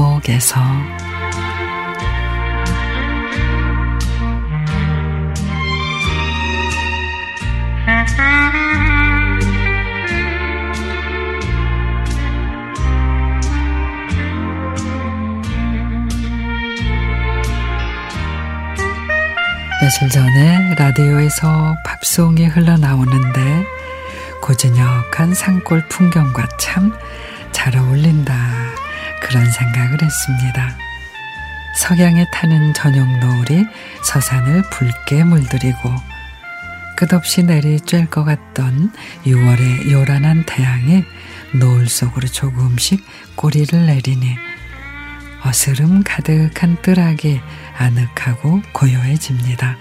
밭에서. 며칠 전에 라디오에서 팝송이 흘러나오는데 고즈넉한 산골 풍경과 참 잘 어울린다 그런 생각을 했습니다. 석양에 타는 저녁 노을이 서산을 붉게 물들이고 끝없이 내리 쬐을 것 같던 6월의 요란한 태양이 노을 속으로 조금씩 꼬리를 내리니 어스름 가득한 뜰하기 아늑하고 고요해집니다.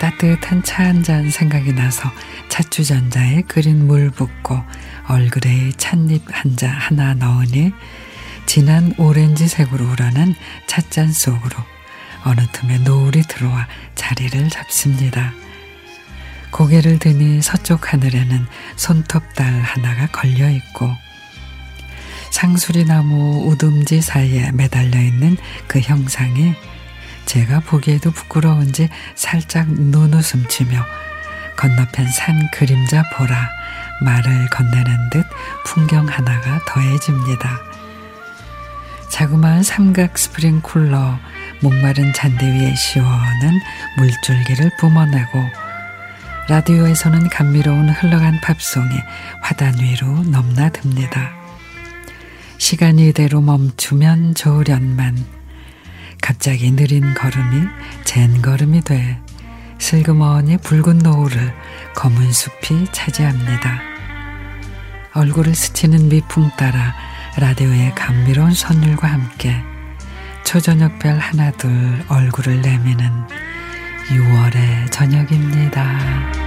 따뜻한 차 한 잔 생각이 나서 차주전자에 그린 물 붓고 얼그레이 찻잎 한잔 하나 넣으니 진한 오렌지색으로 우러난 찻잔 속으로 어느 틈에 노을이 들어와 자리를 잡습니다. 고개를 드니 서쪽 하늘에는 손톱달 하나가 걸려 있고 상수리 나무 우듬지 사이에 매달려 있는 그 형상이 제가 보기에도 부끄러운지 살짝 눈웃음 치며 건너편 산 그림자 보라 말을 건네는 듯 풍경 하나가 더해집니다. 자그마한 삼각 스프링클러 목마른 잔디 위에 시원한 물줄기를 뿜어내고 라디오에서는 감미로운 흘러간 팝송이 화단 위로 넘나듭니다. 시간이 이대로 멈추면 좋으련만 갑자기 느린 걸음이 젠 걸음이 돼 슬그머니 붉은 노을을 검은 숲이 차지합니다. 얼굴을 스치는 미풍 따라 라디오의 감미로운 선율과 함께 초저녁별 하나둘 얼굴을 내미는 6월의 저녁입니다.